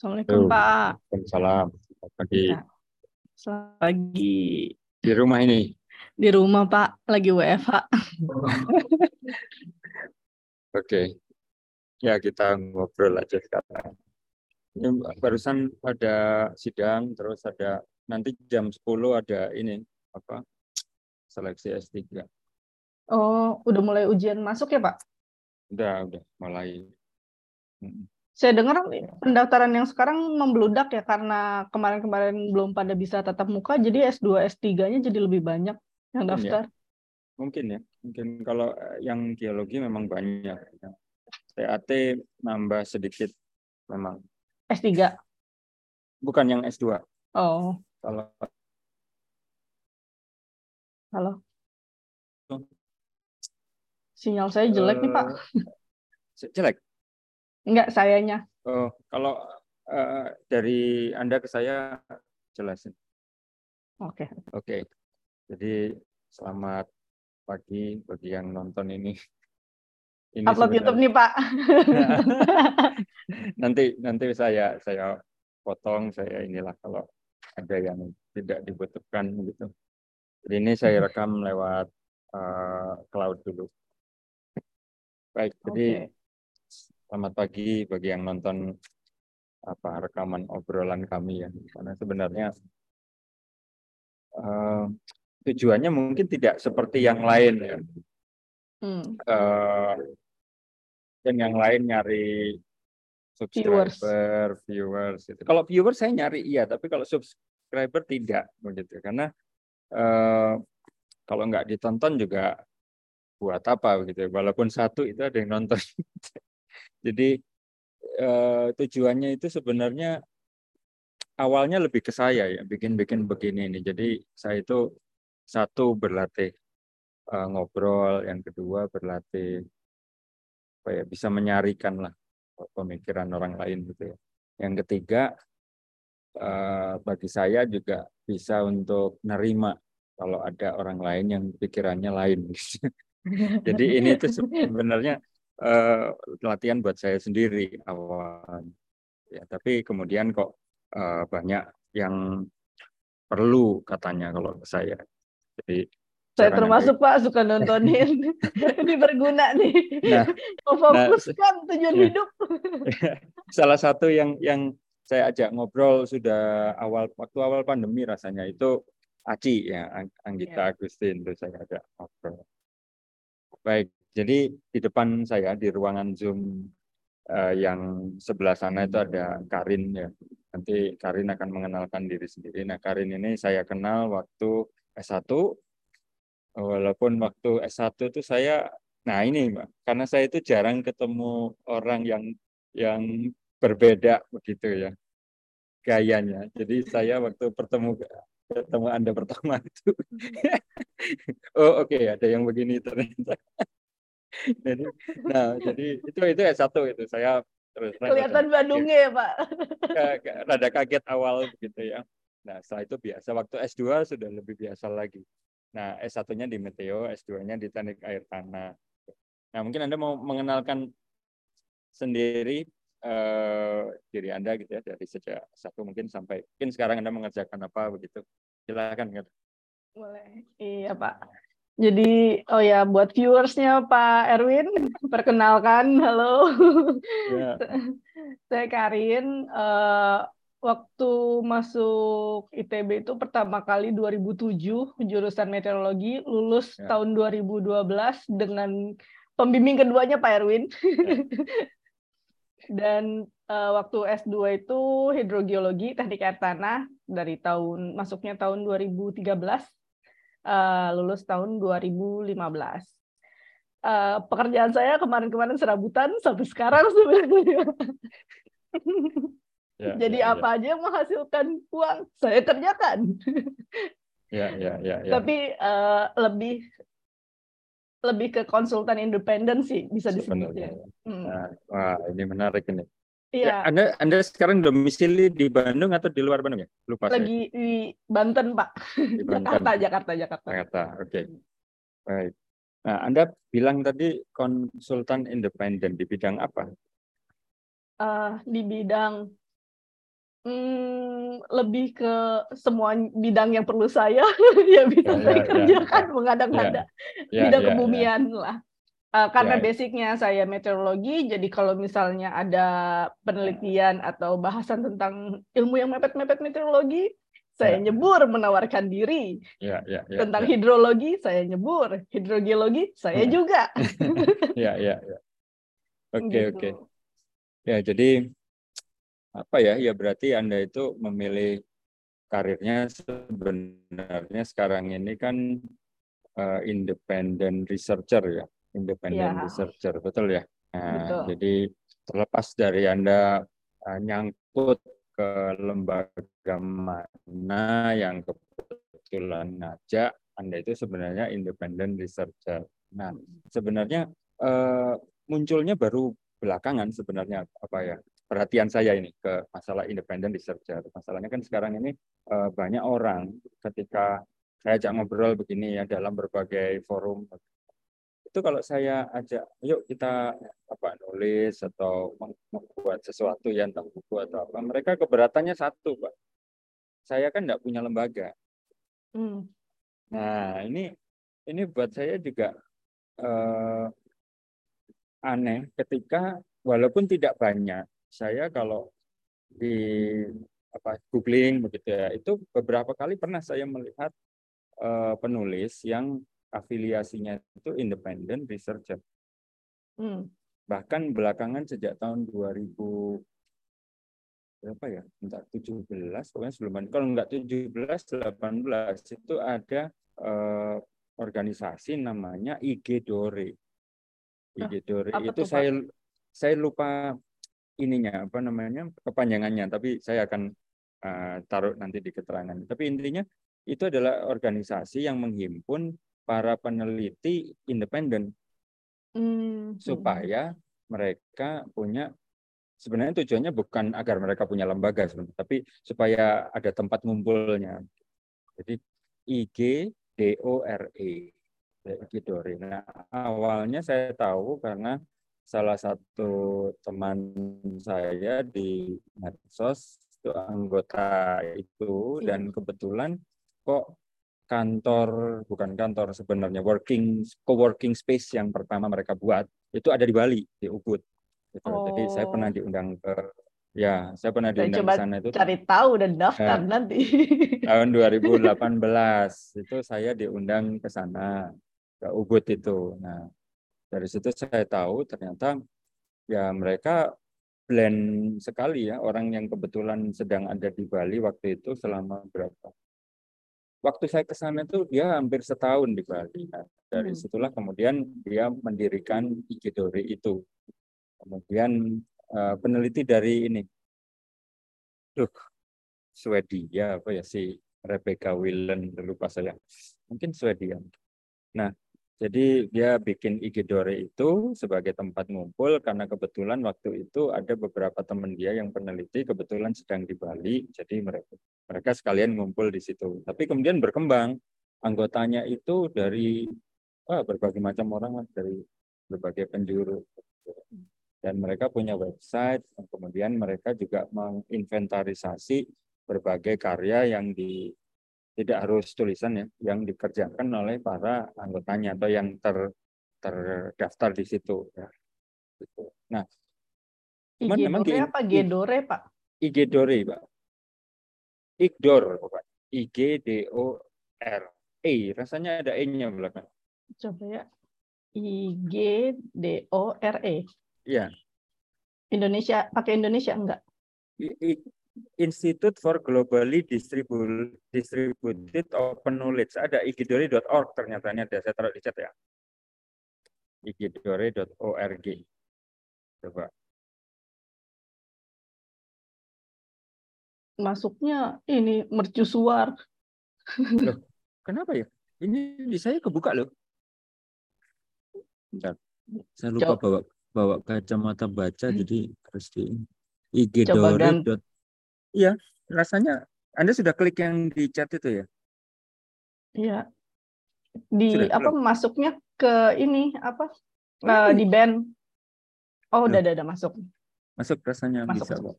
Assalamualaikum Halo, Pak. Waalaikumsalam. Selamat pagi. Ya, selamat pagi. Di rumah ini. Di rumah Pak, lagi WFH. Oke. Ya, kita ngobrol aja sekarang. Ini barusan ada sidang, terus ada nanti jam 10 ada ini apa? Seleksi S3. Oh, udah mulai ujian masuk ya Pak? Udah, udah mulai. Saya dengar pendaftaran yang sekarang membludak ya karena kemarin-kemarin belum pada bisa tatap muka, jadi S2, S3-nya jadi lebih banyak yang ya. daftar. Mungkin ya. Mungkin kalau eh, yang geologi memang banyak. TAT nambah sedikit memang. S3. Bukan yang S2. Oh, Kalau halo. Sinyal saya jelek nih Pak. eh, jelek. Enggak, sayanya. Oh, kalau eh, dari Anda ke saya jelasin. Oke. Oke. Jadi selamat pagi bagi yang nonton ini. Ini Upload YouTube sebenarnya- nih Pak. nanti nanti saya saya potong saya inilah kalau ada yang tidak dibutuhkan gitu. Jadi ini saya rekam lewat eh, cloud dulu. Baik, jadi Oke. Selamat pagi bagi yang nonton apa rekaman obrolan kami ya. Karena sebenarnya eh, tujuannya mungkin tidak seperti yang lain ya. Hmm. eh dan yang lain nyari subscriber, viewers, itu. Kalau viewers saya nyari iya, tapi kalau subscriber tidak begitu karena eh kalau nggak ditonton juga buat apa begitu. Walaupun satu itu ada yang nonton. Jadi eh, tujuannya itu sebenarnya awalnya lebih ke saya ya, bikin-bikin begini nih. Jadi saya itu satu berlatih eh, ngobrol, yang kedua berlatih apa ya bisa menyarikan lah pemikiran orang lain gitu ya. Yang ketiga eh, bagi saya juga bisa untuk nerima kalau ada orang lain yang pikirannya lain. Jadi ini itu sebenarnya eh, latihan buat saya sendiri awal. Ya, tapi kemudian kok eh, banyak yang perlu katanya kalau saya. Jadi Saya termasuk Pak suka nontonin. Ini berguna nih. Nah, Memfokuskan tujuan ya. hidup. salah satu yang yang saya ajak ngobrol sudah awal waktu awal pandemi rasanya itu Aci ya Ang- Anggita Agustin itu saya ajak ngobrol. Baik, jadi di depan saya di ruangan Zoom eh, yang sebelah sana itu ada Karin ya. Nanti Karin akan mengenalkan diri sendiri. Nah, Karin ini saya kenal waktu S1 walaupun waktu S1 itu saya nah ini Mbak, karena saya itu jarang ketemu orang yang yang berbeda begitu ya gayanya. Jadi saya waktu bertemu ketemu Anda pertama itu oh oke ada yang begini ternyata. jadi nah jadi itu itu S1 itu saya terus Kelihatan rada Bandungnya ya Pak. rada kaget awal begitu ya. Nah, setelah itu biasa waktu S2 sudah lebih biasa lagi. Nah, S1-nya di Meteo, S2-nya di Teknik Air Tanah. Nah, mungkin Anda mau mengenalkan sendiri eh, diri Anda gitu ya dari sejak satu mungkin sampai mungkin sekarang Anda mengerjakan apa begitu. Silakan. Kak. Boleh. Iya Pak. Jadi, oh ya buat viewersnya Pak Erwin, perkenalkan, halo. Ya. Saya Karin. Eh, waktu masuk ITB itu pertama kali 2007 jurusan meteorologi, lulus Ya. tahun 2012 dengan pembimbing keduanya Pak Erwin. Dan eh, waktu S2 itu hidrogeologi, teknik air tanah dari tahun masuknya tahun 2013, eh, lulus tahun 2015. Eh, pekerjaan saya kemarin-kemarin serabutan sampai sekarang sebenarnya. Ya, Jadi ya, apa aja yang menghasilkan uang saya kerjakan. Ya, ya, ya, ya. Tapi eh, lebih lebih ke konsultan independen sih bisa Sebenarnya. disebutnya. Hmm. Nah, wah, ini menarik ini. Iya, Ya, Anda Anda sekarang domisili di Bandung atau di luar Bandung ya? Lupa saya. lagi di Banten, Pak. Di Banten. Jakarta, Jakarta, Jakarta. Jakarta. Oke. Baik. Nah, Anda bilang tadi konsultan independen di bidang apa? Eh, di bidang hmm, lebih ke semua bidang yang perlu saya ya bisa ya, saya ya, kerjakan ya, mengadang-adang ya, bidang ya, kebumian ya. lah. Uh, karena ya. basicnya saya meteorologi, jadi kalau misalnya ada penelitian atau bahasan tentang ilmu yang mepet-mepet meteorologi, saya ya. nyebur menawarkan diri. Ya, ya, ya, tentang ya. hidrologi, saya nyebur. Hidrogeologi, saya hmm. juga. ya, ya, ya. Oke, gitu. oke. Ya, jadi apa ya? Ya berarti Anda itu memilih karirnya sebenarnya sekarang ini kan uh, independent researcher ya independent ya. researcher, betul ya? Nah, betul. Jadi terlepas dari Anda uh, nyangkut ke lembaga mana yang kebetulan ngajak, Anda itu sebenarnya independent researcher. Nah, sebenarnya uh, munculnya baru belakangan sebenarnya apa ya perhatian saya ini ke masalah independent researcher. Masalahnya kan sekarang ini uh, banyak orang ketika saya ajak ngobrol begini ya dalam berbagai forum itu kalau saya ajak yuk kita apa nulis atau membuat sesuatu yang tentang buku atau apa mereka keberatannya satu pak saya kan tidak punya lembaga hmm. nah ini ini buat saya juga eh, aneh ketika walaupun tidak banyak saya kalau di apa googling begitu ya itu beberapa kali pernah saya melihat uh, penulis yang afiliasinya itu independent researcher. Hmm. Bahkan belakangan sejak tahun 2000 berapa ya? Enggak 17, pokoknya sebelum kalau enggak 17 18 itu ada eh, organisasi namanya IG Dore. IG Dore oh, itu saya saya lupa ininya apa namanya kepanjangannya tapi saya akan uh, taruh nanti di keterangan. Tapi intinya itu adalah organisasi yang menghimpun para peneliti independen hmm. supaya mereka punya sebenarnya tujuannya bukan agar mereka punya lembaga sebenarnya, tapi supaya ada tempat ngumpulnya. Jadi IG DORE IG Dore. Nah, awalnya saya tahu karena salah satu teman saya di medsos itu anggota itu dan iya. kebetulan kok kantor bukan kantor sebenarnya working co-working space yang pertama mereka buat itu ada di Bali di Ubud. Gitu. Oh. Jadi saya pernah oh. diundang ke ya saya pernah saya diundang ke sana itu cari tahu dan daftar ya, nanti. Tahun 2018 itu saya diundang ke sana ke Ubud itu. Nah dari situ saya tahu ternyata ya mereka blend sekali ya orang yang kebetulan sedang ada di Bali waktu itu selama berapa waktu saya ke sana itu dia hampir setahun di Bali. Nah, dari hmm. situlah kemudian dia mendirikan Ikidori itu. Kemudian uh, peneliti dari ini, tuh Swedia apa ya si Rebecca Willen lupa saya, mungkin Swedia. Nah jadi dia bikin IG Dore itu sebagai tempat ngumpul karena kebetulan waktu itu ada beberapa teman dia yang peneliti kebetulan sedang di Bali, jadi mereka mereka sekalian ngumpul di situ. Tapi kemudian berkembang. Anggotanya itu dari oh, berbagai macam orang dari berbagai penjuru. Dan mereka punya website kemudian mereka juga menginventarisasi berbagai karya yang di tidak harus tulisan ya yang dikerjakan oleh para anggotanya atau yang ter terdaftar di situ ya. Gitu. Nah, cuman IG memang Dore apa Gedore Pak? IG Dore Pak. Igdor Pak. I G D O R E rasanya ada E-nya belakang. Coba ya. I G D O R E. Iya. Indonesia pakai Indonesia enggak? I, Institute for Globally Distributed Open Knowledge. Ada igidori.org ternyata ini ada. Saya taruh di chat ya. igidori.org. Coba. Masuknya ini mercusuar. Loh, kenapa ya? Ini di saya kebuka loh. Bentar. Saya lupa bawa bawa kacamata baca hmm. jadi harus di igidori. Iya, rasanya Anda sudah klik yang di chat itu ya? Iya. Di sudah, apa belum? masuknya ke ini apa? Uh, di band. Oh, udah, udah, udah masuk. Masuk rasanya masuk, bisa, masuk.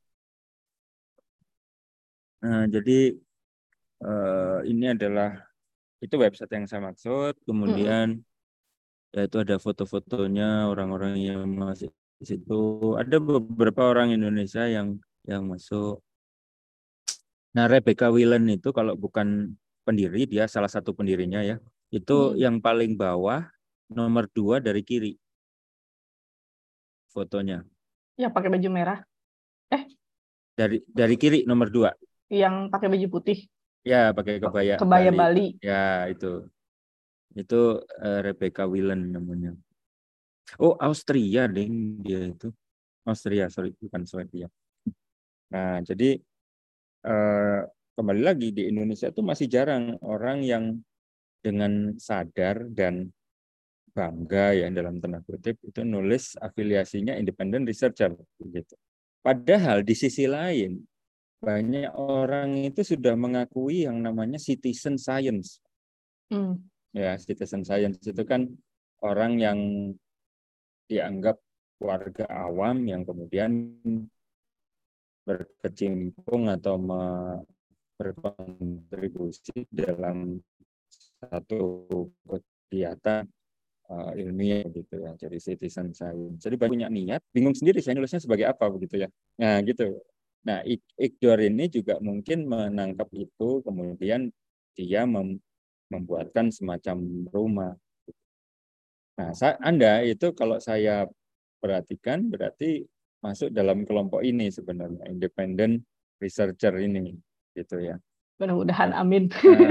Nah, jadi uh, ini adalah itu website yang saya maksud. Kemudian hmm. ya itu ada foto-fotonya orang-orang yang masih di situ. Ada beberapa orang Indonesia yang yang masuk. Nah, Rebecca Willen itu kalau bukan pendiri, dia salah satu pendirinya ya. Itu hmm. yang paling bawah nomor dua dari kiri fotonya. Ya pakai baju merah. Eh? Dari dari kiri nomor dua. Yang pakai baju putih. Ya, pakai kebaya. Kebaya Bali. Bali. Ya, itu. Itu uh, Rebecca Willen namanya. Oh, Austria ding dia itu. Austria, sorry, bukan Swedia. Nah, jadi kembali lagi di Indonesia itu masih jarang orang yang dengan sadar dan bangga ya dalam tanda kutip itu nulis afiliasinya independent researcher gitu. Padahal di sisi lain banyak orang itu sudah mengakui yang namanya citizen science. Hmm. Ya, citizen science itu kan orang yang dianggap warga awam yang kemudian berkecimpung atau berkontribusi dalam satu kegiatan uh, ilmiah gitu ya jadi citizen science. Jadi banyak niat bingung sendiri saya nulisnya sebagai apa begitu ya. Nah gitu. Nah, Ikdor ini juga mungkin menangkap itu, kemudian dia mem membuatkan semacam rumah. Nah, saya, Anda itu kalau saya perhatikan berarti masuk dalam kelompok ini sebenarnya, independent researcher ini, gitu ya. Mudah-mudahan amin. Nah,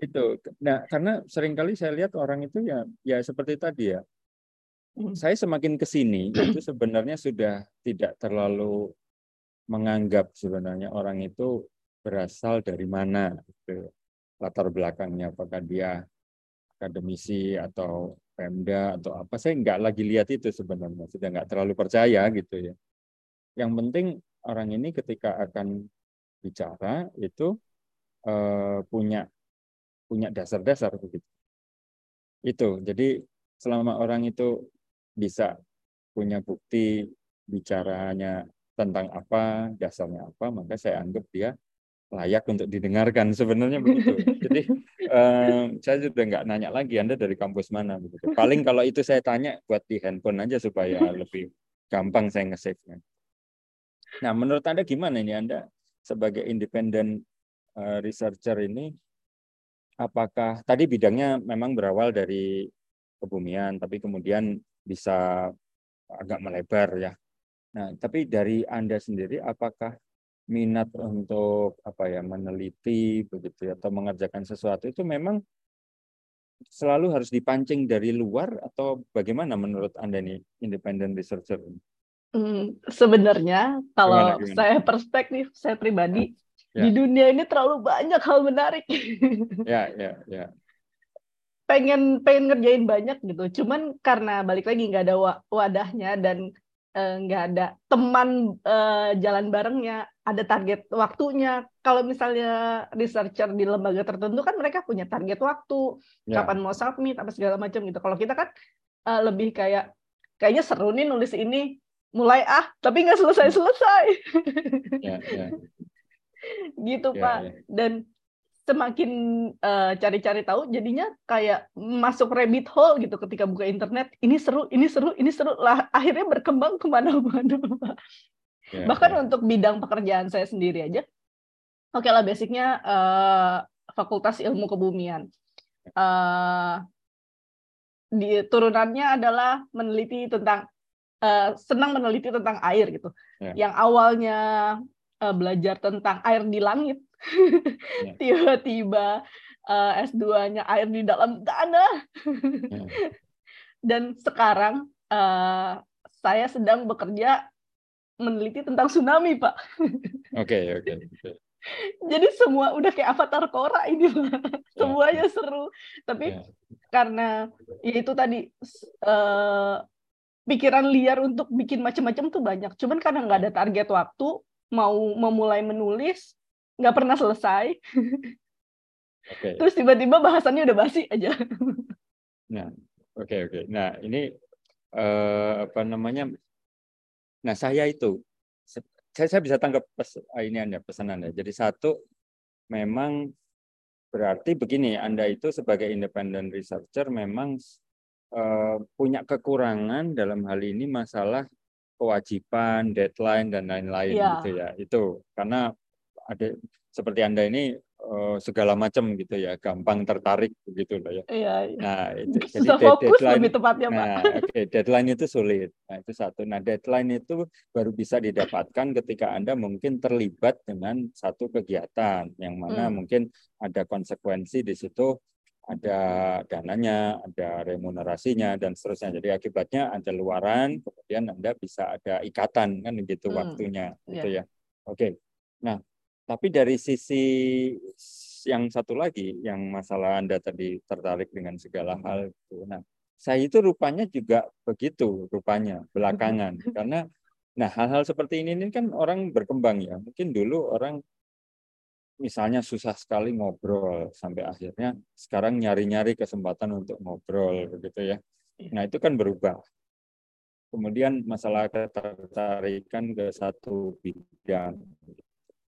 itu. Nah, karena sering kali saya lihat orang itu ya ya seperti tadi ya. Hmm. Saya semakin ke sini itu sebenarnya sudah tidak terlalu menganggap sebenarnya orang itu berasal dari mana gitu. latar belakangnya apakah dia akademisi atau pemda atau apa saya nggak lagi lihat itu sebenarnya sudah nggak terlalu percaya gitu ya yang penting orang ini ketika akan bicara itu eh, punya punya dasar-dasar begitu itu jadi selama orang itu bisa punya bukti bicaranya tentang apa, dasarnya apa, maka saya anggap dia layak untuk didengarkan sebenarnya begitu. Jadi um, saya sudah nggak nanya lagi Anda dari kampus mana begitu. Paling kalau itu saya tanya buat di handphone aja supaya lebih gampang saya nge-save-nya. Nah, menurut Anda gimana ini Anda sebagai independent researcher ini apakah tadi bidangnya memang berawal dari kebumian tapi kemudian bisa agak melebar ya Nah, tapi dari Anda sendiri apakah minat untuk apa ya meneliti begitu ya atau mengerjakan sesuatu itu memang selalu harus dipancing dari luar atau bagaimana menurut Anda nih independent researcher? Hmm, sebenarnya kalau gimana, gimana? saya perspektif saya pribadi ya. di dunia ini terlalu banyak hal menarik. ya, ya, ya. Pengen pengen ngerjain banyak gitu. Cuman karena balik lagi nggak ada wadahnya dan Eh, nggak uh, ada teman uh, jalan barengnya, ada target waktunya. Kalau misalnya researcher di lembaga tertentu kan mereka punya target waktu, yeah. kapan mau submit, apa segala macam gitu. Kalau kita kan uh, lebih kayak kayaknya seru nih nulis ini, mulai ah, tapi nggak selesai-selesai. Yeah, yeah. gitu yeah, Pak. Yeah. Dan semakin uh, cari-cari tahu jadinya kayak masuk rabbit hole gitu ketika buka internet ini seru ini seru ini seru lah akhirnya berkembang ke mana-mana yeah, bahkan yeah. untuk bidang pekerjaan saya sendiri aja oke okay lah basicnya uh, fakultas ilmu kebumian uh, di turunannya adalah meneliti tentang uh, senang meneliti tentang air gitu yeah. yang awalnya uh, belajar tentang air di langit Ya. tiba-tiba uh, S2-nya air di dalam tanah. Ya. Dan sekarang uh, saya sedang bekerja meneliti tentang tsunami, Pak. Oke, okay, oke. Okay. Jadi semua udah kayak avatar Korra ini, Pak. Ya. Semuanya seru. Tapi yeah. karena ya itu tadi uh, pikiran liar untuk bikin macam-macam tuh banyak. Cuman karena nggak ada target waktu, mau memulai menulis, nggak pernah selesai. Okay. Terus tiba-tiba bahasannya udah basi aja. Nah, oke okay, oke. Okay. Nah ini uh, apa namanya? Nah saya itu saya, saya bisa tangkap pes, ini anda pesanan anda. Jadi satu memang berarti begini, anda itu sebagai independent researcher memang uh, punya kekurangan dalam hal ini masalah kewajiban, deadline dan lain-lain ya. gitu ya. Itu karena ada seperti anda ini uh, segala macam gitu ya, gampang tertarik begitu loh ya. Iya. iya. Nah itu jadi fokus deadline, lebih tepatnya Pak. Nah, okay, deadline itu sulit. Nah itu satu. Nah deadline itu baru bisa didapatkan ketika anda mungkin terlibat dengan satu kegiatan yang mana hmm. mungkin ada konsekuensi di situ ada dananya, ada remunerasinya dan seterusnya. Jadi akibatnya ada luaran, kemudian Anda bisa ada ikatan kan gitu hmm. waktunya yeah. gitu ya. Oke. Okay. Nah, tapi dari sisi yang satu lagi yang masalah Anda tadi tertarik dengan segala hal itu. Nah, saya itu rupanya juga begitu rupanya belakangan karena nah hal-hal seperti ini, ini kan orang berkembang ya. Mungkin dulu orang misalnya susah sekali ngobrol sampai akhirnya sekarang nyari-nyari kesempatan untuk ngobrol begitu ya. Iya. Nah, itu kan berubah. Kemudian masalah ketertarikan ke satu bidang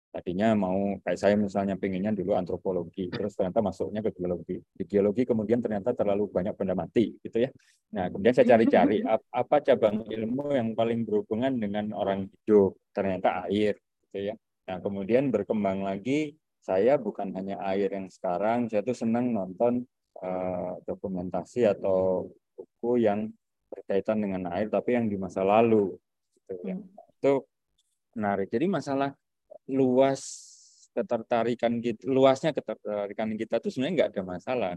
tadinya mau kayak saya misalnya pengennya dulu antropologi terus ternyata masuknya ke geologi. Di geologi kemudian ternyata terlalu banyak benda mati gitu ya. Nah kemudian saya cari-cari apa cabang ilmu yang paling berhubungan dengan orang hidup ternyata air gitu ya. Nah kemudian berkembang lagi saya bukan hanya air yang sekarang saya tuh senang nonton uh, dokumentasi atau buku yang berkaitan dengan air tapi yang di masa lalu gitu ya. Hmm. itu menarik. Jadi masalah luas ketertarikan kita, luasnya ketertarikan kita itu sebenarnya nggak ada masalah.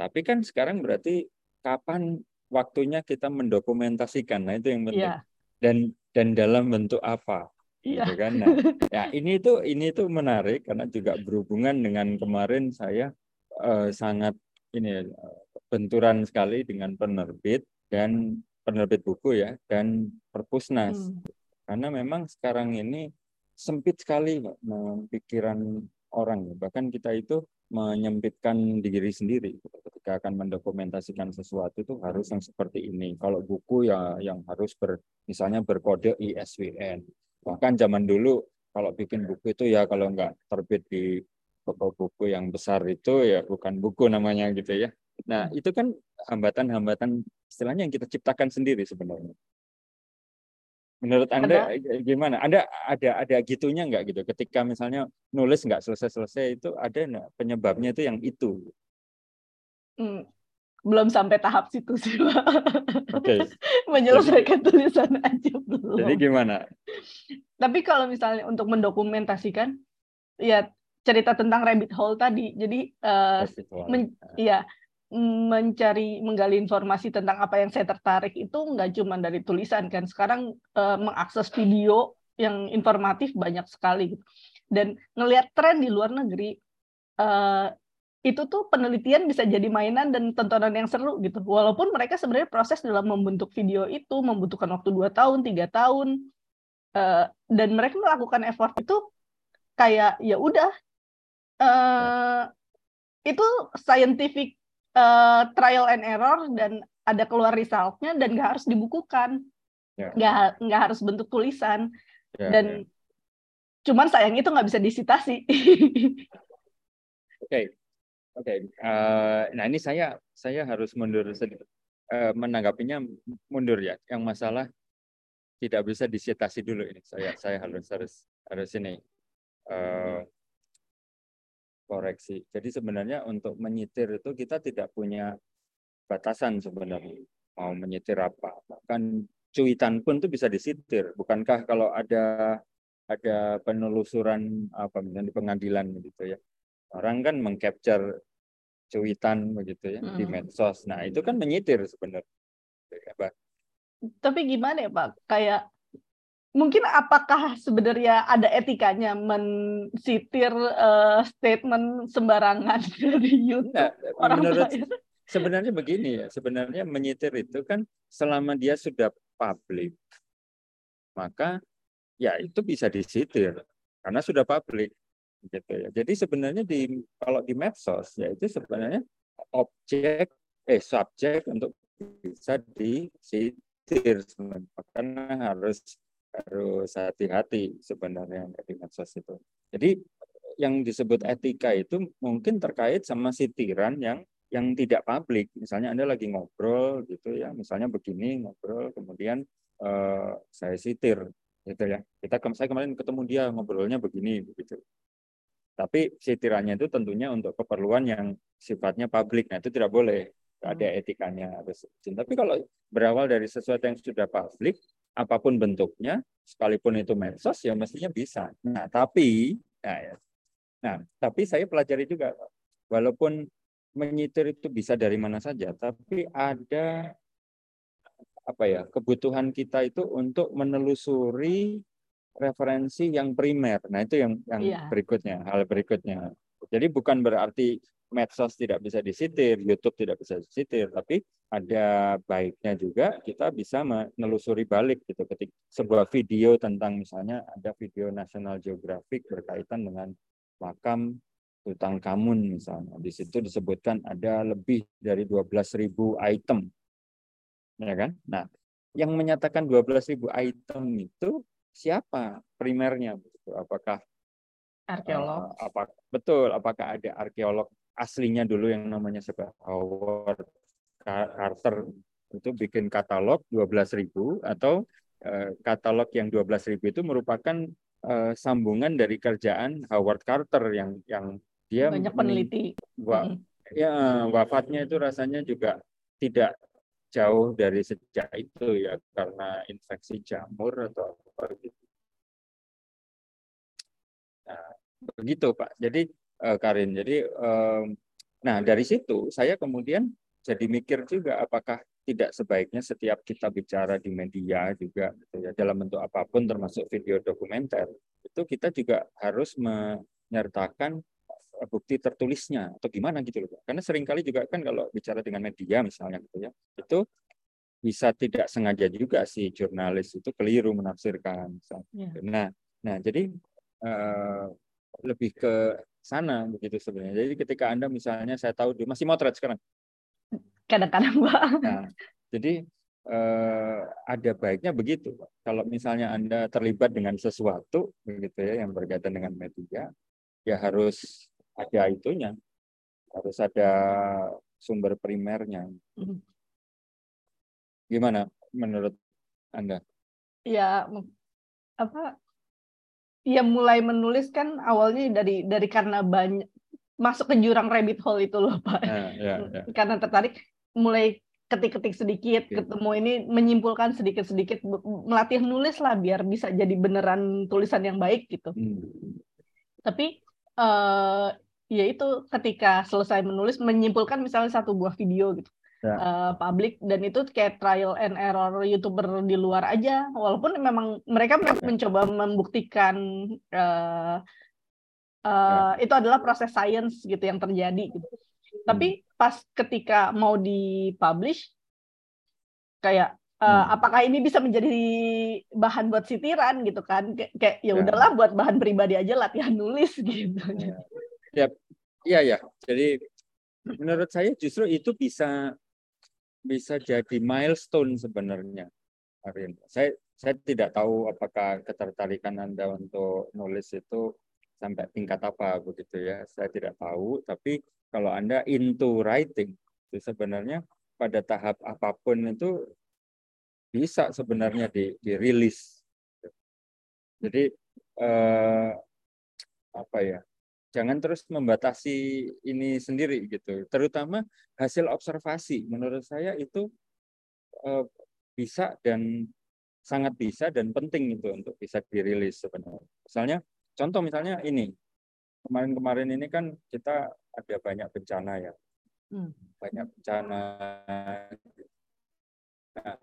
Tapi kan sekarang berarti kapan waktunya kita mendokumentasikan, nah itu yang penting. Yeah. Dan dan dalam bentuk apa? Iya. Gitu kan? Nah, ya ini itu ini itu menarik karena juga berhubungan dengan kemarin saya eh, sangat ini benturan sekali dengan penerbit dan penerbit buku ya dan perpusnas. Hmm. Karena memang sekarang ini sempit sekali pikiran orang. Bahkan kita itu menyempitkan diri sendiri ketika akan mendokumentasikan sesuatu itu harus yang seperti ini. Kalau buku ya yang harus ber, misalnya berkode ISBN. Bahkan zaman dulu kalau bikin buku itu ya kalau nggak terbit di toko buku yang besar itu ya bukan buku namanya gitu ya. Nah itu kan hambatan-hambatan istilahnya yang kita ciptakan sendiri sebenarnya. Menurut Anda ada. gimana? Anda ada ada gitunya nggak gitu? Ketika misalnya nulis nggak selesai-selesai itu ada nggak penyebabnya itu yang itu? Hmm, belum sampai tahap situ sih, Pak. Oke. Okay. Menyelesaikan tulisan aja belum. Jadi gimana? Tapi kalau misalnya untuk mendokumentasikan, ya cerita tentang rabbit hole tadi. Jadi, uh, men, ya mencari menggali informasi tentang apa yang saya tertarik itu nggak cuma dari tulisan kan. Sekarang uh, mengakses video yang informatif banyak sekali gitu. dan ngelihat tren di luar negeri uh, itu tuh penelitian bisa jadi mainan dan tontonan yang seru gitu. Walaupun mereka sebenarnya proses dalam membentuk video itu membutuhkan waktu dua tahun tiga tahun uh, dan mereka melakukan effort itu kayak ya udah uh, itu scientific uh, trial and error dan ada keluar resultnya dan nggak harus dibukukan ya. nggak yeah. nggak harus bentuk tulisan yeah, dan yeah. cuman sayang itu nggak bisa disitasi oke okay. oke okay. uh, eh, nah ini saya saya harus mundur sedikit uh, menanggapinya mundur ya yang masalah tidak bisa disitasi dulu ini saya saya harus harus harus ini uh, koreksi. Jadi sebenarnya untuk menyitir itu kita tidak punya batasan sebenarnya mau menyitir apa. Bahkan cuitan pun itu bisa disitir. Bukankah kalau ada ada penelusuran apa misalnya di pengadilan gitu ya. Orang kan mengcapture cuitan begitu ya hmm. di medsos. Nah, itu kan menyitir sebenarnya. Tapi gimana ya, Pak? Kayak mungkin apakah sebenarnya ada etikanya mensitir uh, statement sembarangan dari YouTube nah, orang menurut sebenarnya begini ya sebenarnya menyitir itu kan selama dia sudah publik maka ya itu bisa disitir karena sudah publik gitu ya. Jadi sebenarnya di kalau di medsos ya itu sebenarnya objek eh subjek untuk bisa disitir karena harus harus hati-hati sebenarnya di medsos itu. Jadi yang disebut etika itu mungkin terkait sama sitiran yang yang tidak publik. Misalnya Anda lagi ngobrol gitu ya, misalnya begini ngobrol, kemudian uh, saya sitir gitu ya. Kita saya kemarin ketemu dia ngobrolnya begini begitu. Tapi sitirannya itu tentunya untuk keperluan yang sifatnya publik. Nah, itu tidak boleh. Ada hmm. etikanya harus. Tapi kalau berawal dari sesuatu yang sudah publik, apa pun bentuknya, sekalipun itu medsos, ya mestinya bisa. Nah, tapi, nah, ya. nah tapi saya pelajari juga, walaupun menyitir itu bisa dari mana saja, tapi ada apa ya kebutuhan kita itu untuk menelusuri referensi yang primer. Nah itu yang yang yeah. berikutnya, hal berikutnya. Jadi bukan berarti medsos tidak bisa disitir, YouTube tidak bisa disitir, tapi ada baiknya juga kita bisa menelusuri balik gitu. Ketika sebuah video tentang misalnya ada video National Geographic berkaitan dengan makam Tutankhamun misalnya. Di situ disebutkan ada lebih dari 12.000 item. Ya kan? Nah, yang menyatakan 12.000 item itu siapa primernya? Apakah arkeolog? Uh, apa betul? Apakah ada arkeolog aslinya dulu yang namanya siapa? Howard Carter itu bikin katalog 12.000 atau uh, katalog yang 12.000 itu merupakan uh, sambungan dari kerjaan Howard Carter yang yang dia banyak peneliti. Wa, ya wafatnya itu rasanya juga tidak jauh dari sejak itu ya karena infeksi jamur atau apa gitu. Nah, begitu Pak. Jadi Karin, jadi nah dari situ saya kemudian jadi mikir juga apakah tidak sebaiknya setiap kita bicara di media juga gitu ya dalam bentuk apa pun termasuk video dokumenter itu kita juga harus menyertakan bukti tertulisnya atau gimana gitu loh. Karena sering kali juga kan kalau bicara dengan media misalnya gitu ya, itu bisa tidak sengaja juga si jurnalis itu keliru menafsirkan. Ya. Nah, nah jadi uh, lebih ke sana begitu sebenarnya. Jadi ketika Anda misalnya saya tahu masih motret sekarang. Kadang-kadang, Pak. Nah, jadi uh, ada baiknya begitu. Kalau misalnya Anda terlibat dengan sesuatu begitu ya yang berkaitan dengan media, ya harus ada itunya harus ada sumber primernya hmm. gimana menurut anda ya apa ya mulai menulis kan awalnya dari dari karena banyak masuk ke jurang rabbit hole itu loh pak ya, ya, ya. karena tertarik mulai ketik-ketik sedikit ya. ketemu ini menyimpulkan sedikit-sedikit melatih nulis lah biar bisa jadi beneran tulisan yang baik gitu hmm. tapi uh, ya itu ketika selesai menulis menyimpulkan misalnya satu buah video gitu ya. uh, publik dan itu kayak trial and error youtuber di luar aja walaupun memang mereka ya. mencoba membuktikan uh, uh, ya. itu adalah proses science gitu yang terjadi gitu tapi hmm. pas ketika mau dipublish kayak uh, hmm. apakah ini bisa menjadi bahan buat sitiran gitu kan kayak ya, ya udahlah buat bahan pribadi aja latihan nulis gitu ya. Ya, iya ya. Jadi menurut saya justru itu bisa bisa jadi milestone sebenarnya, Arin. Saya saya tidak tahu apakah ketertarikan Anda untuk nulis itu sampai tingkat apa begitu ya. Saya tidak tahu, tapi kalau Anda into writing itu sebenarnya pada tahap apa pun itu bisa sebenarnya di dirilis. Jadi eh, apa ya? Jangan terus membatasi ini sendiri gitu. Terutama hasil observasi menurut saya itu uh, bisa dan sangat bisa dan penting itu untuk bisa dirilis sebenarnya. Misalnya contoh misalnya ini kemarin-kemarin ini kan kita ada banyak bencana ya. Hmm. Banyak bencana. Nah,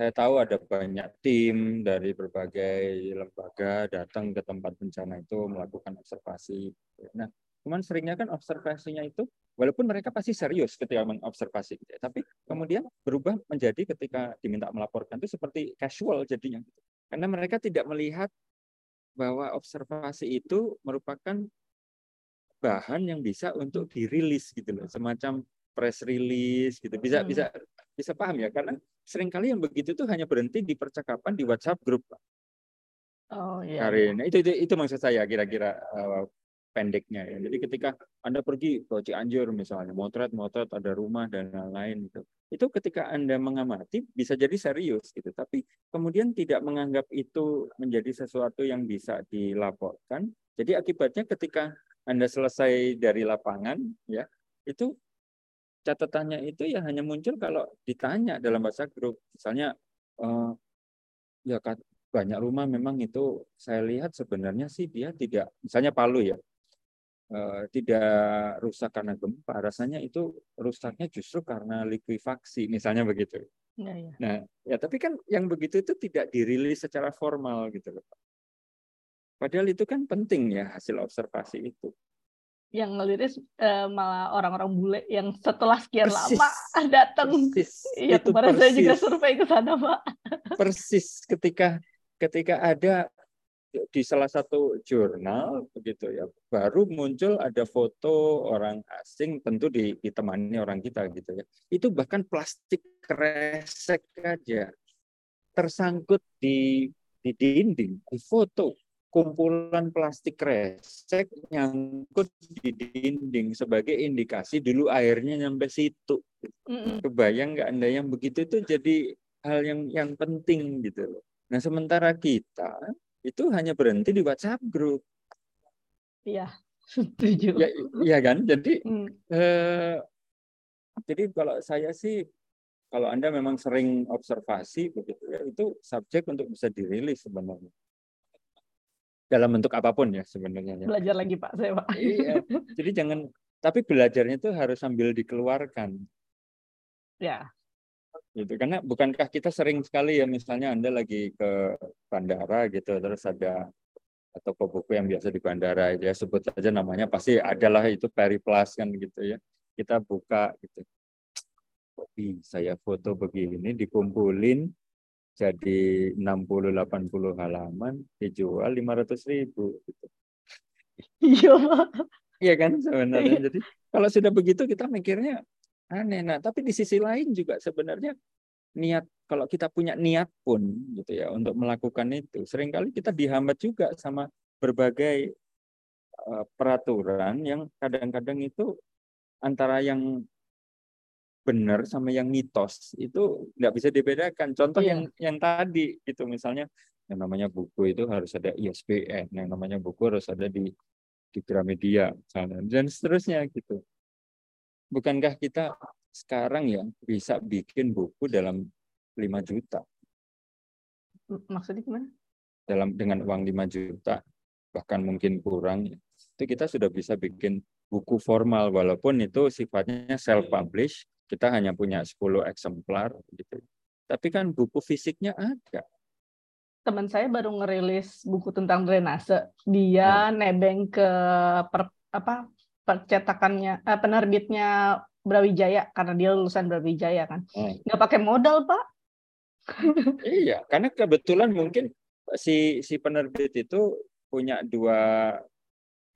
saya tahu ada banyak tim dari berbagai lembaga datang ke tempat bencana itu melakukan observasi. Nah, cuman seringnya kan observasinya itu walaupun mereka pasti serius ketika mengobservasi, gitu tapi kemudian berubah menjadi ketika diminta melaporkan itu seperti casual jadinya. Karena mereka tidak melihat bahwa observasi itu merupakan bahan yang bisa untuk dirilis gitu loh, semacam press release gitu. Bisa hmm. bisa bisa paham ya karena sering kali yang begitu tuh hanya berhenti di percakapan di WhatsApp grup. Oh iya. Karin, iya. itu itu itu maksud saya kira-kira uh, pendeknya ya. Jadi ketika Anda pergi ke Cianjur misalnya, motret-motret ada rumah dan lain-lain gitu. Itu ketika Anda mengamati bisa jadi serius gitu, tapi kemudian tidak menganggap itu menjadi sesuatu yang bisa dilaporkan. Jadi akibatnya ketika Anda selesai dari lapangan ya, itu catatannya itu ya hanya muncul kalau ditanya dalam bahasa grup. Misalnya uh, ya banyak rumah memang itu saya lihat sebenarnya sih dia tidak misalnya Palu ya eh, tidak rusak karena gempa rasanya itu rusaknya justru karena likuifaksi misalnya begitu ya, ya. nah ya tapi kan yang begitu itu tidak dirilis secara formal gitu loh padahal itu kan penting ya hasil observasi itu yang ngeliris uh, malah orang-orang bule yang setelah sekian persis, lama datang. Iya, kemarin persis. saya juga survei ke sana, Pak. Persis ketika ketika ada di salah satu jurnal begitu ya baru muncul ada foto orang asing tentu ditemani orang kita gitu ya itu bahkan plastik kresek aja tersangkut di di dinding di foto kumpulan plastik kresek nyangkut di dinding sebagai indikasi dulu airnya nyampe situ kebayang nggak anda yang begitu itu jadi hal yang yang penting gitu loh Nah, sementara kita itu hanya berhenti di WhatsApp group. Iya, setuju. Ya, iya kan? Jadi hmm. eh, jadi kalau saya sih kalau Anda memang sering observasi begitu ya, itu subjek untuk bisa dirilis sebenarnya. Dalam bentuk apa pun ya sebenarnya. Ya. Belajar lagi Pak, saya Pak. Iya. Jadi jangan tapi belajarnya itu harus sambil dikeluarkan. Ya gitu karena bukankah kita sering sekali ya misalnya anda lagi ke bandara gitu terus ada toko buku yang biasa di bandara ya sebut saja namanya pasti adalah itu Periplus kan gitu ya kita buka gitu saya foto begini dikumpulin jadi 60-80 halaman dijual 500 ribu gitu. Iya Iya kan sebenarnya. Iya. Jadi kalau sudah begitu kita mikirnya aneh. Nah, tapi di sisi lain juga sebenarnya niat kalau kita punya niat pun gitu ya untuk melakukan itu, sering kali kita dihambat juga sama berbagai uh, peraturan yang kadang-kadang itu antara yang benar sama yang mitos itu nggak bisa dibedakan. Contoh iya. yang yang tadi itu misalnya yang namanya buku itu harus ada ISBN, yang namanya buku harus ada di di Gramedia misalnya dan seterusnya gitu bukankah kita sekarang ya bisa bikin buku dalam 5 juta? Maksudnya gimana? Dalam dengan uang 5 juta, bahkan mungkin kurang, itu kita sudah bisa bikin buku formal walaupun itu sifatnya self publish, kita hanya punya 10 eksemplar gitu. Tapi kan buku fisiknya ada. Teman saya baru ngerilis buku tentang drainase. Dia hmm. nebeng ke per, apa percetakannya eh, penerbitnya Brawijaya karena dia lulusan Brawijaya kan hmm. nggak pakai modal pak iya karena kebetulan mungkin si si penerbit itu punya dua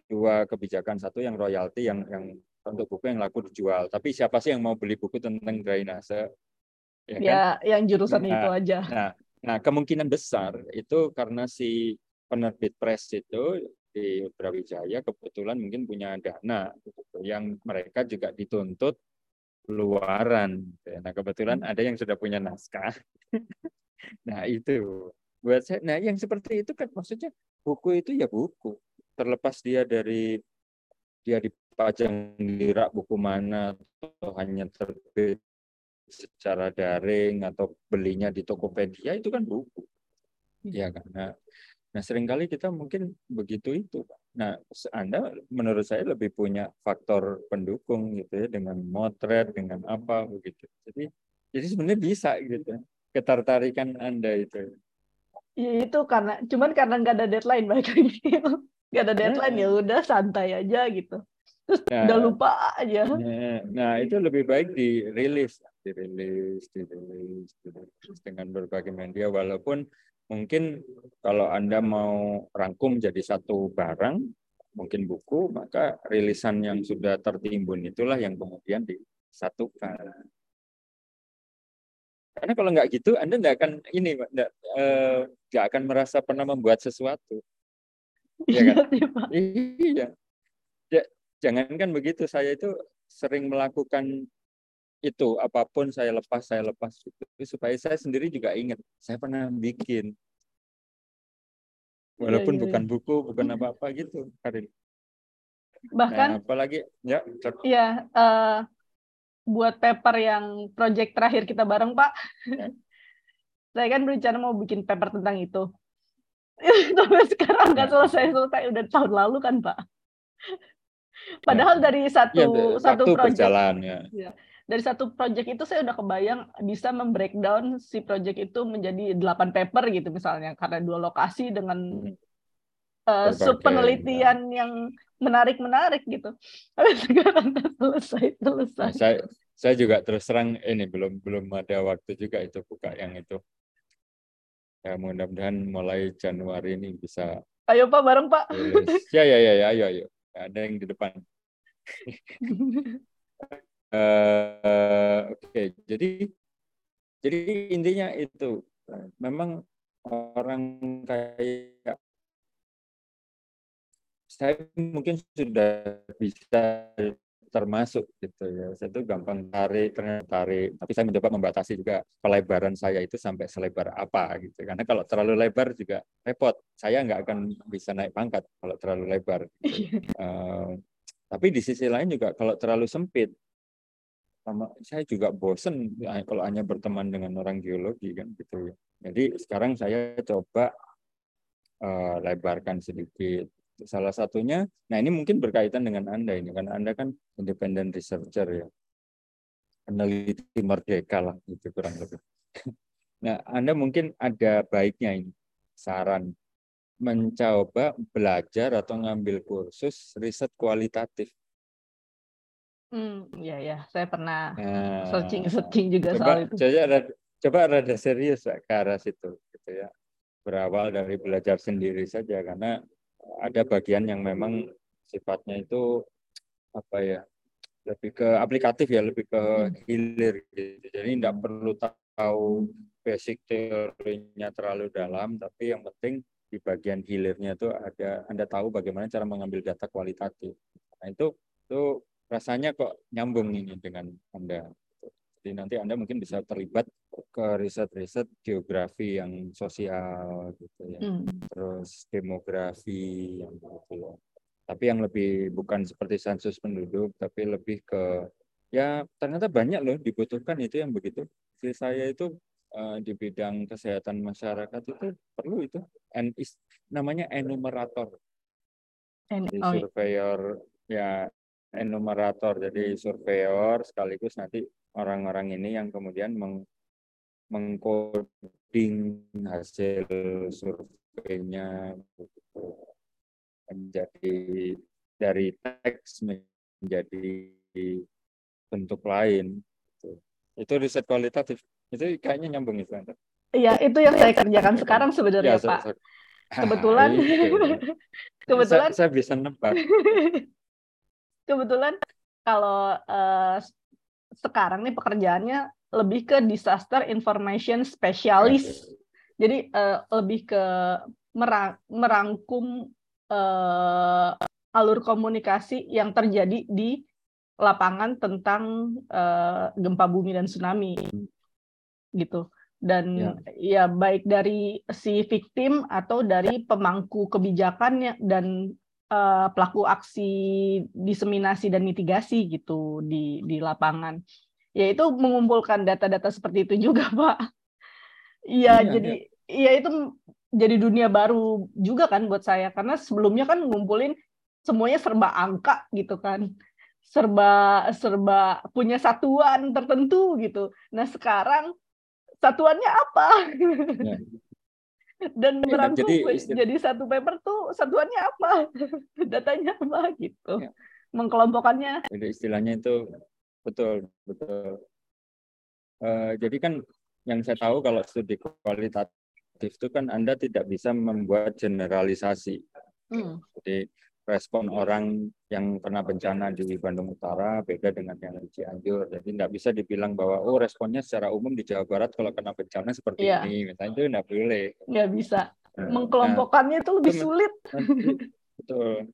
dua kebijakan satu yang royalti yang yang untuk buku yang laku dijual tapi siapa sih yang mau beli buku tentang drainase ya, ya kan? yang jurusan nah, itu aja nah nah kemungkinan besar itu karena si penerbit press itu di Brawijaya kebetulan mungkin punya dana gitu, yang mereka juga dituntut luaran. Nah kebetulan hmm. ada yang sudah punya naskah. nah itu buat saya. Nah yang seperti itu kan maksudnya buku itu ya buku. Terlepas dia dari dia dipajang di rak buku mana atau hanya terbit secara daring atau belinya di Tokopedia itu kan buku. Ya karena Nah, sering kali kita mungkin begitu itu. Nah, Anda menurut saya lebih punya faktor pendukung gitu ya dengan motret, dengan apa begitu. Jadi jadi sebenarnya bisa gitu. Ketertarikan Anda itu. Ya, itu karena cuman karena nggak ada deadline balik lagi. nggak ada deadline ya udah santai aja gitu. Terus nah, udah lupa aja. Nah, nah, itu lebih baik dirilis, dirilis, dirilis, dirilis dengan berbagai media walaupun mungkin kalau Anda mau rangkum jadi satu barang, mungkin buku, maka rilisan yang sudah tertimbun itulah yang kemudian disatukan. Karena kalau nggak gitu, Anda nggak akan ini, nggak, eh, nggak akan merasa pernah membuat sesuatu. Iya kan? Iya. Ya, jangankan begitu, saya itu sering melakukan itu apa pun saya lepas, saya lepas gitu. Supaya saya sendiri juga ingat, saya pernah bikin. Iya, Walaupun ya, ya, bukan buku, bukan apa-apa gitu, Karin. Bahkan nah, apalagi ya, ya uh, buat paper yang project terakhir kita bareng Pak. saya kan berencana mau bikin paper tentang itu. Tapi sekarang nggak ya. selesai-selesai, udah tahun lalu kan Pak. Padahal ya. dari satu ya, satu project berjalan, ya. ya. Dari satu project itu saya udah kebayang bisa membreakdown si project itu menjadi delapan paper gitu misalnya karena dua lokasi dengan hmm. uh, sub penelitian ya. yang menarik-menarik gitu. Tapi sekarang selesai selesai. Nah, saya saya juga terus terang ini belum belum ada waktu juga itu buka yang itu. Ya mudah-mudahan mulai Januari ini bisa. Ayo Pak bareng Pak. Ya ya ya ya ayo ayo. Ada yang di depan. uh, Oke okay. jadi jadi intinya itu memang orang kayak saya mungkin sudah bisa termasuk gitu ya. Saya itu gampang tarik, ternyata tarik. Tapi saya mencoba membatasi juga pelebaran saya itu sampai selebar apa gitu. Karena kalau terlalu lebar juga repot. Saya nggak akan bisa naik pangkat kalau terlalu lebar. Gitu. uh, tapi di sisi lain juga kalau terlalu sempit, sama saya juga bosen ya, kalau hanya berteman dengan orang geologi kan gitu. ya. Jadi sekarang saya coba uh, lebarkan sedikit Salah satunya, nah ini mungkin berkaitan dengan Anda ini, karena Anda kan independent researcher ya. Peneliti merdeka lah, itu kurang lebih. Nah, Anda mungkin ada baiknya ini, saran mencoba belajar atau ngambil kursus riset kualitatif. Hmm, ya ya, saya pernah nah, searching searching juga coba, soal itu. Coba rada, coba rada serius ke arah situ, gitu ya. Berawal dari belajar sendiri saja, karena ada bagian yang memang sifatnya itu apa ya lebih ke aplikatif ya lebih ke hilir gitu. jadi tidak perlu tahu basic teorinya terlalu dalam tapi yang penting di bagian hilirnya itu ada anda tahu bagaimana cara mengambil data kualitatif. Nah itu itu rasanya kok nyambung ini dengan anda jadi nanti Anda mungkin bisa terlibat ke riset-riset geografi yang sosial gitu ya. Hmm. Terus demografi yang gitu ya. Tapi yang lebih bukan seperti sensus penduduk tapi lebih ke ya ternyata banyak loh dibutuhkan itu yang begitu. Jadi saya itu uh, di bidang kesehatan masyarakat itu perlu itu and is, namanya enumerator. En Jadi oh, surveyor ya enumerator jadi surveyor sekaligus nanti orang-orang ini yang kemudian meng mengcoding hasil surveinya menjadi dari teks menjadi bentuk lain gitu. itu riset kualitatif. Itu kayaknya nyambung itu Iya itu yang saya kerjakan sekarang sebenarnya ya, Pak. kebetulan kebetulan saya, saya bisa nebak. Kebetulan kalau uh, sekarang nih pekerjaannya lebih ke disaster information specialist. Jadi uh, lebih ke merang merangkum uh, alur komunikasi yang terjadi di lapangan tentang uh, gempa bumi dan tsunami gitu dan ya. ya baik dari si victim atau dari pemangku kebijakannya dan uh, pelaku aksi diseminasi dan mitigasi gitu di di lapangan. Yaitu mengumpulkan data-data seperti itu juga, Pak. Iya, ya, jadi iya ya itu jadi dunia baru juga kan buat saya karena sebelumnya kan ngumpulin semuanya serba angka gitu kan. Serba serba punya satuan tertentu gitu. Nah, sekarang satuannya apa? Ya dan merangkum jadi, jadi satu paper tuh satuannya apa? Datanya apa gitu. Ya. mengkelompokkannya. Jadi istilahnya itu betul betul. Uh, jadi kan yang saya tahu kalau studi kualitatif itu kan anda tidak bisa membuat generalisasi. Hmm. jadi respon orang yang kena bencana di Bandung Utara beda dengan yang di Cianjur. Jadi tidak bisa dibilang bahwa oh responnya secara umum di Jawa Barat kalau kena bencana seperti yeah. ini, misalnya itu tidak boleh. Nggak bisa. Nah, Mengkelompokkannya nah, itu lebih sulit. Betul.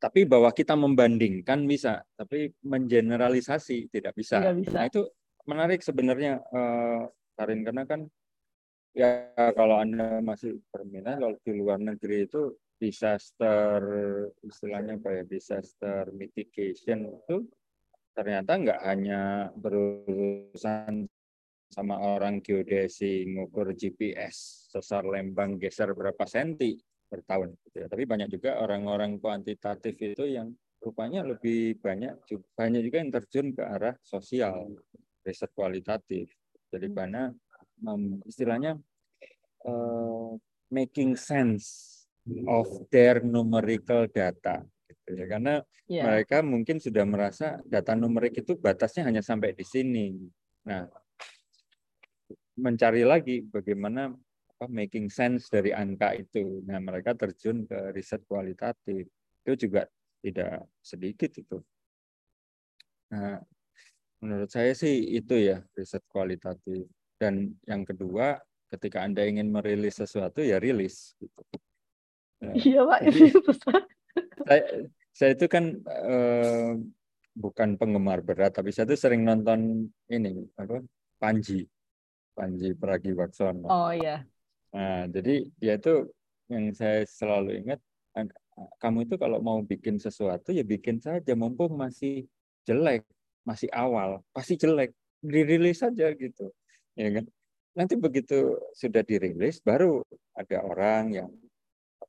Tapi bahwa kita membandingkan bisa, tapi mengeneralisasi tidak bisa. bisa. Nah itu menarik sebenarnya, uh, Karin, karena kan ya kalau anda masih berminat kalau di luar negeri itu disaster istilahnya apa ya disaster mitigation itu ternyata nggak hanya berurusan sama orang geodesi ngukur GPS sesar lembang geser berapa senti per tahun gitu ya. tapi banyak juga orang-orang kuantitatif itu yang rupanya lebih banyak banyak juga yang terjun ke arah sosial riset kualitatif jadi mana istilahnya uh, making sense of their numerical data gitu ya. Karena yeah. mereka mungkin sudah merasa data numerik itu batasnya hanya sampai di sini. Nah mencari lagi bagaimana apa making sense dari angka itu. Nah mereka terjun ke riset kualitatif. Itu juga tidak sedikit itu. Nah menurut saya sih itu ya riset kualitatif. Dan yang kedua ketika anda ingin merilis sesuatu ya rilis gitu Iya pak. saya, saya itu kan eh, bukan penggemar berat, tapi saya itu sering nonton ini apa Panji, Panji Pragiwaksono. Oh iya. Nah jadi ya itu yang saya selalu ingat. Kamu itu kalau mau bikin sesuatu ya bikin saja, mumpung masih jelek, masih awal, pasti jelek, dirilis saja gitu, ya kan. Nanti begitu sudah dirilis, baru ada orang yang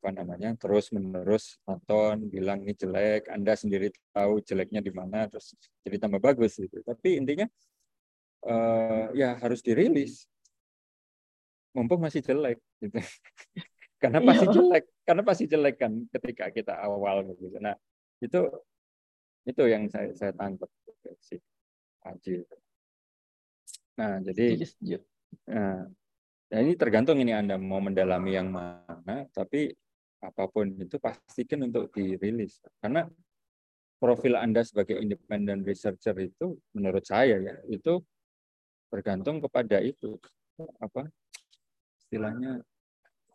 apa namanya terus menerus nonton bilang ini jelek anda sendiri tahu jeleknya di mana terus jadi tambah bagus gitu. Tapi intinya uh, ya harus dirilis. Mumpung masih jelek gitu. Karena iya. pasti jelek karena pasti jelek kan ketika kita awal gitu. Nah itu itu yang saya saya tangkap si Haji nah jadi nah, nah ini tergantung ini anda mau mendalami yang mana tapi apa pun itu pastikan untuk dirilis karena profil Anda sebagai independent researcher itu menurut saya ya itu bergantung kepada itu apa istilahnya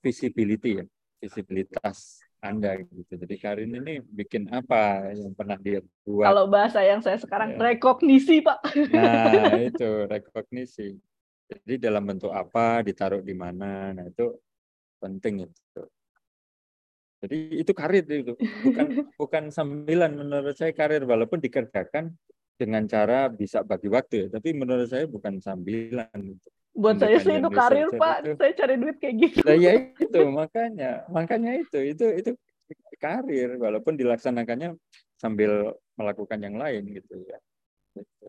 visibility ya visibilitas Anda gitu. Jadi Karin ini bikin apa yang pernah dia buat? Kalau bahasa yang saya sekarang ya. rekognisi Pak. Nah itu rekognisi. Jadi dalam bentuk apa, ditaruh di mana, nah itu penting itu. Jadi itu karir itu, bukan bukan sambilan menurut saya karir walaupun dikerjakan dengan cara bisa bagi waktu ya, tapi menurut saya bukan sambilan. Buat saya sih itu karir Pak, itu. saya cari duit kayak gitu. Nah, ya itu makanya, makanya itu itu itu karir walaupun dilaksanakannya sambil melakukan yang lain gitu ya. Gitu.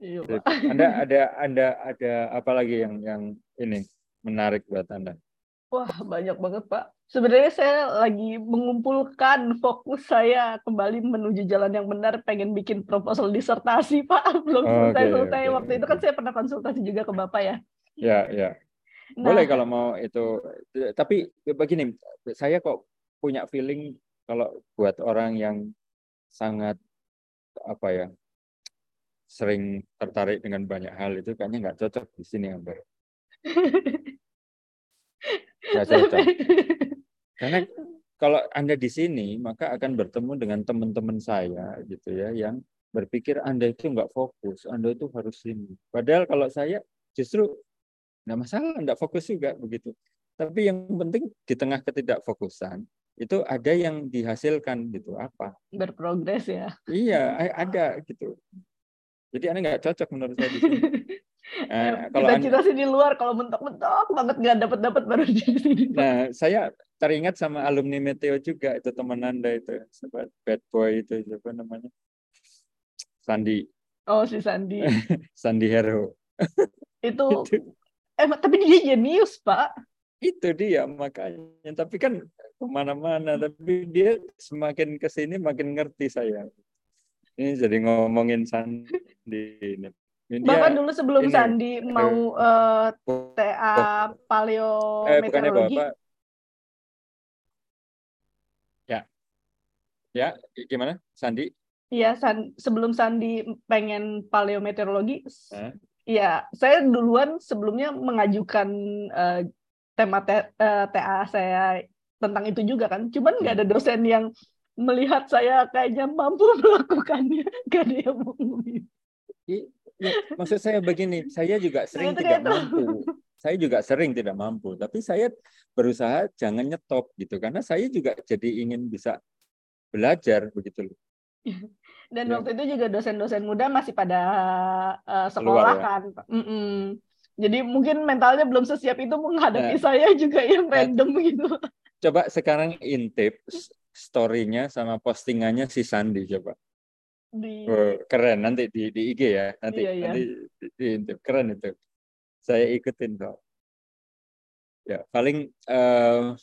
Iya, Pak. Anda ada ada ada apa lagi yang yang ini menarik buat Anda? Wah, banyak banget, Pak. Sebenarnya saya lagi mengumpulkan fokus saya kembali menuju jalan yang benar pengen bikin proposal disertasi pak. Belum selesai okay, selesai okay, waktu okay. itu kan saya pernah konsultasi juga ke bapak ya. Ya ya. Nah, boleh kalau mau itu. Tapi begini saya kok punya feeling kalau buat orang yang sangat apa ya sering tertarik dengan banyak hal itu kayaknya nggak cocok di sini Amber. Nggak cocok. Karena kalau Anda di sini, maka akan bertemu dengan teman-teman saya gitu ya, yang berpikir Anda itu nggak fokus, Anda itu harus ini. Padahal kalau saya justru nggak masalah, nggak fokus juga begitu. Tapi yang penting di tengah ketidakfokusan itu ada yang dihasilkan gitu apa? Berprogres ya. Iya, ada gitu. Jadi Anda nggak cocok menurut saya di sini. Nah, kalau cita-cita sih di luar, kalau mentok-mentok banget nggak dapat-dapat baru di sini. Nah, saya teringat sama alumni Meteo juga itu teman anda itu, bad boy itu siapa namanya? Sandi. Oh si Sandi. Sandi Hero. itu, itu. Eh, tapi dia jenius pak. Itu dia makanya. Tapi kan ke mana-mana. Tapi dia semakin ke sini makin ngerti saya. Ini jadi ngomongin Sandi ini. Bahkan dulu sebelum ini, Sandi mau uh, eh, TA paleo eh, meteorologi. Bapak, Ya, gimana? Sandi? Iya, San, sebelum Sandi pengen paleometeorologi, eh? ya saya duluan sebelumnya mengajukan uh, tema uh, TA saya tentang itu juga kan. Cuman nggak ada hmm. dosen yang melihat saya kayaknya mampu melakukannya. Gak ada yang mau Ya, maksud saya begini, saya juga sering tidak mampu. Saya juga sering tidak mampu, tapi saya berusaha jangan nyetop gitu karena saya juga jadi ingin bisa belajar begitu loh. Dan ya. waktu itu juga dosen-dosen muda masih pada uh, sekolah Luar, ya? kan. Mm -mm. Jadi mungkin mentalnya belum sesiap itu menghadapi nah, saya juga yang nah, random nah, gitu. Coba sekarang intip story-nya sama postingannya si Sandi coba di oh, keren. Nanti di di IG ya. Nanti iya, iya. nanti di, di, di, keren itu. Saya ikutin kok. Ya paling uh,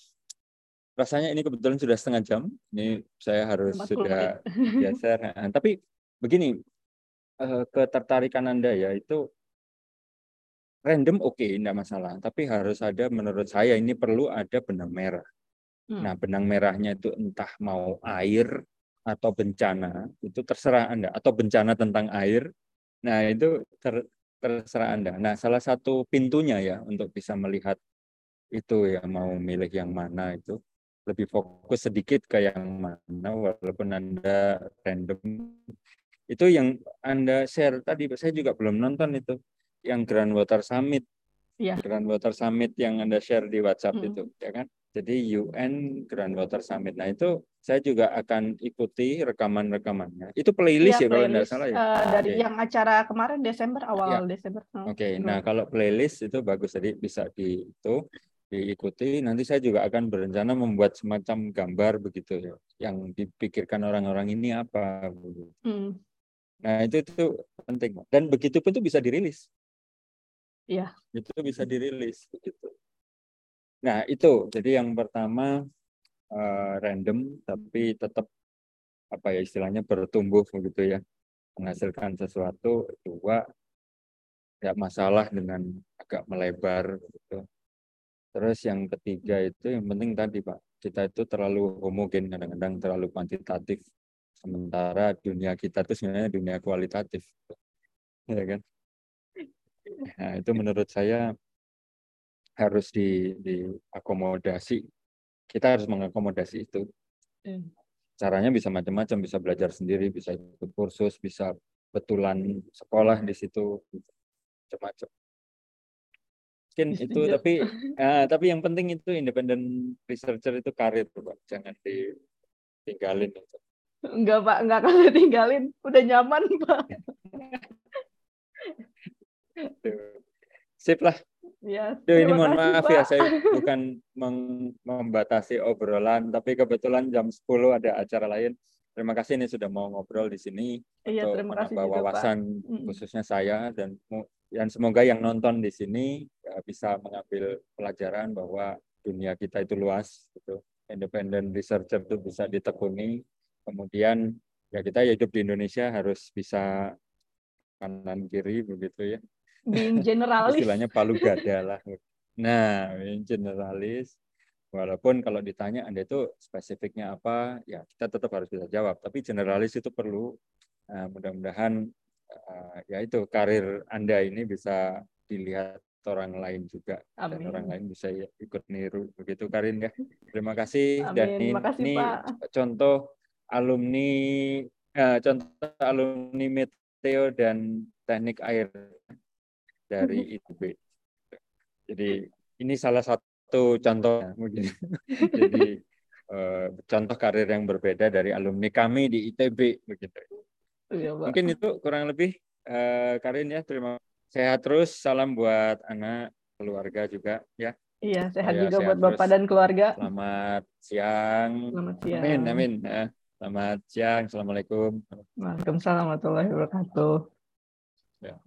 rasanya ini kebetulan sudah setengah jam. Ini saya harus sudah geser. Tapi begini uh, ketertarikan anda ya itu random oke okay, tidak masalah. Tapi harus ada menurut saya ini perlu ada benang merah. Hmm. nah benang merahnya itu entah mau air atau bencana itu terserah Anda atau bencana tentang air. Nah, itu ter, terserah Anda. Nah, salah satu pintunya ya untuk bisa melihat itu ya mau milih yang mana itu lebih fokus sedikit ke yang mana walaupun Anda random. Itu yang Anda share tadi saya juga belum nonton itu yang Grand Water Summit. Ya. Grand Water Summit yang Anda share di WhatsApp hmm. itu, ya kan? Jadi UN Grand Water Summit. Nah itu saya juga akan ikuti rekaman-rekamannya. Itu playlist ya, ya kalau tidak salah ya. Uh, dari okay. yang acara kemarin Desember awal ya. Desember. Hmm. Oke, okay. nah kalau playlist itu bagus jadi bisa di itu diikuti. Nanti saya juga akan berencana membuat semacam gambar begitu ya, yang dipikirkan orang-orang ini apa. Hmm. Nah itu itu penting dan begitu pun itu bisa dirilis. Iya. Itu bisa dirilis begitu. Nah, itu. Jadi yang pertama uh, random tapi tetap apa ya istilahnya bertumbuh begitu ya. Menghasilkan sesuatu. Dua ya masalah dengan agak melebar gitu. Terus yang ketiga itu yang penting tadi Pak, kita itu terlalu homogen kadang-kadang terlalu kuantitatif. Sementara dunia kita itu sebenarnya dunia kualitatif. Ya kan? Nah, itu menurut saya harus di, diakomodasi. Kita harus mengakomodasi itu. Hmm. Caranya bisa macam-macam, bisa belajar sendiri, bisa ikut kursus, bisa betulan sekolah di situ, macam-macam. Mungkin itu, tapi uh, tapi yang penting itu independent researcher itu karir, Pak. Jangan ditinggalin. Enggak, Pak. Enggak akan ditinggalin. Udah nyaman, Pak. Sip lah. Ya, Duh, ini mohon maaf ya, Pak. ya, saya bukan membatasi obrolan, tapi kebetulan jam 10 ada acara lain. Terima kasih ini sudah mau ngobrol di sini iya, untuk menambah wawasan Pak. khususnya saya dan dan semoga yang nonton di sini ya, bisa mengambil pelajaran bahwa dunia kita itu luas, gitu. Independent researcher itu bisa ditekuni. Kemudian ya kita hidup di Indonesia harus bisa kanan kiri begitu ya being generalis. Istilahnya palu gada lah. Nah, being generalis. Walaupun kalau ditanya Anda itu spesifiknya apa, ya kita tetap harus bisa jawab. Tapi generalis itu perlu. Nah, mudah-mudahan uh, ya itu karir Anda ini bisa dilihat orang lain juga Amin. dan orang lain bisa ikut niru begitu Karin ya terima kasih Amin. dan ini, kasih, ini contoh alumni uh, contoh alumni Meteo dan teknik air dari mm-hmm. ITB. Jadi ini salah satu contoh mungkin. Jadi uh, contoh karir yang berbeda dari alumni kami di ITB begitu. Ya, mungkin itu kurang lebih uh, Karin ya. Terima sehat terus. Salam buat anak keluarga juga ya. Iya, sehat oh, ya, juga sehat buat Bapak dan keluarga. Selamat siang. Selamat siang. Amin, amin. Ya. Selamat siang. Assalamualaikum. Waalaikumsalam warahmatullahi wabarakatuh. Ya.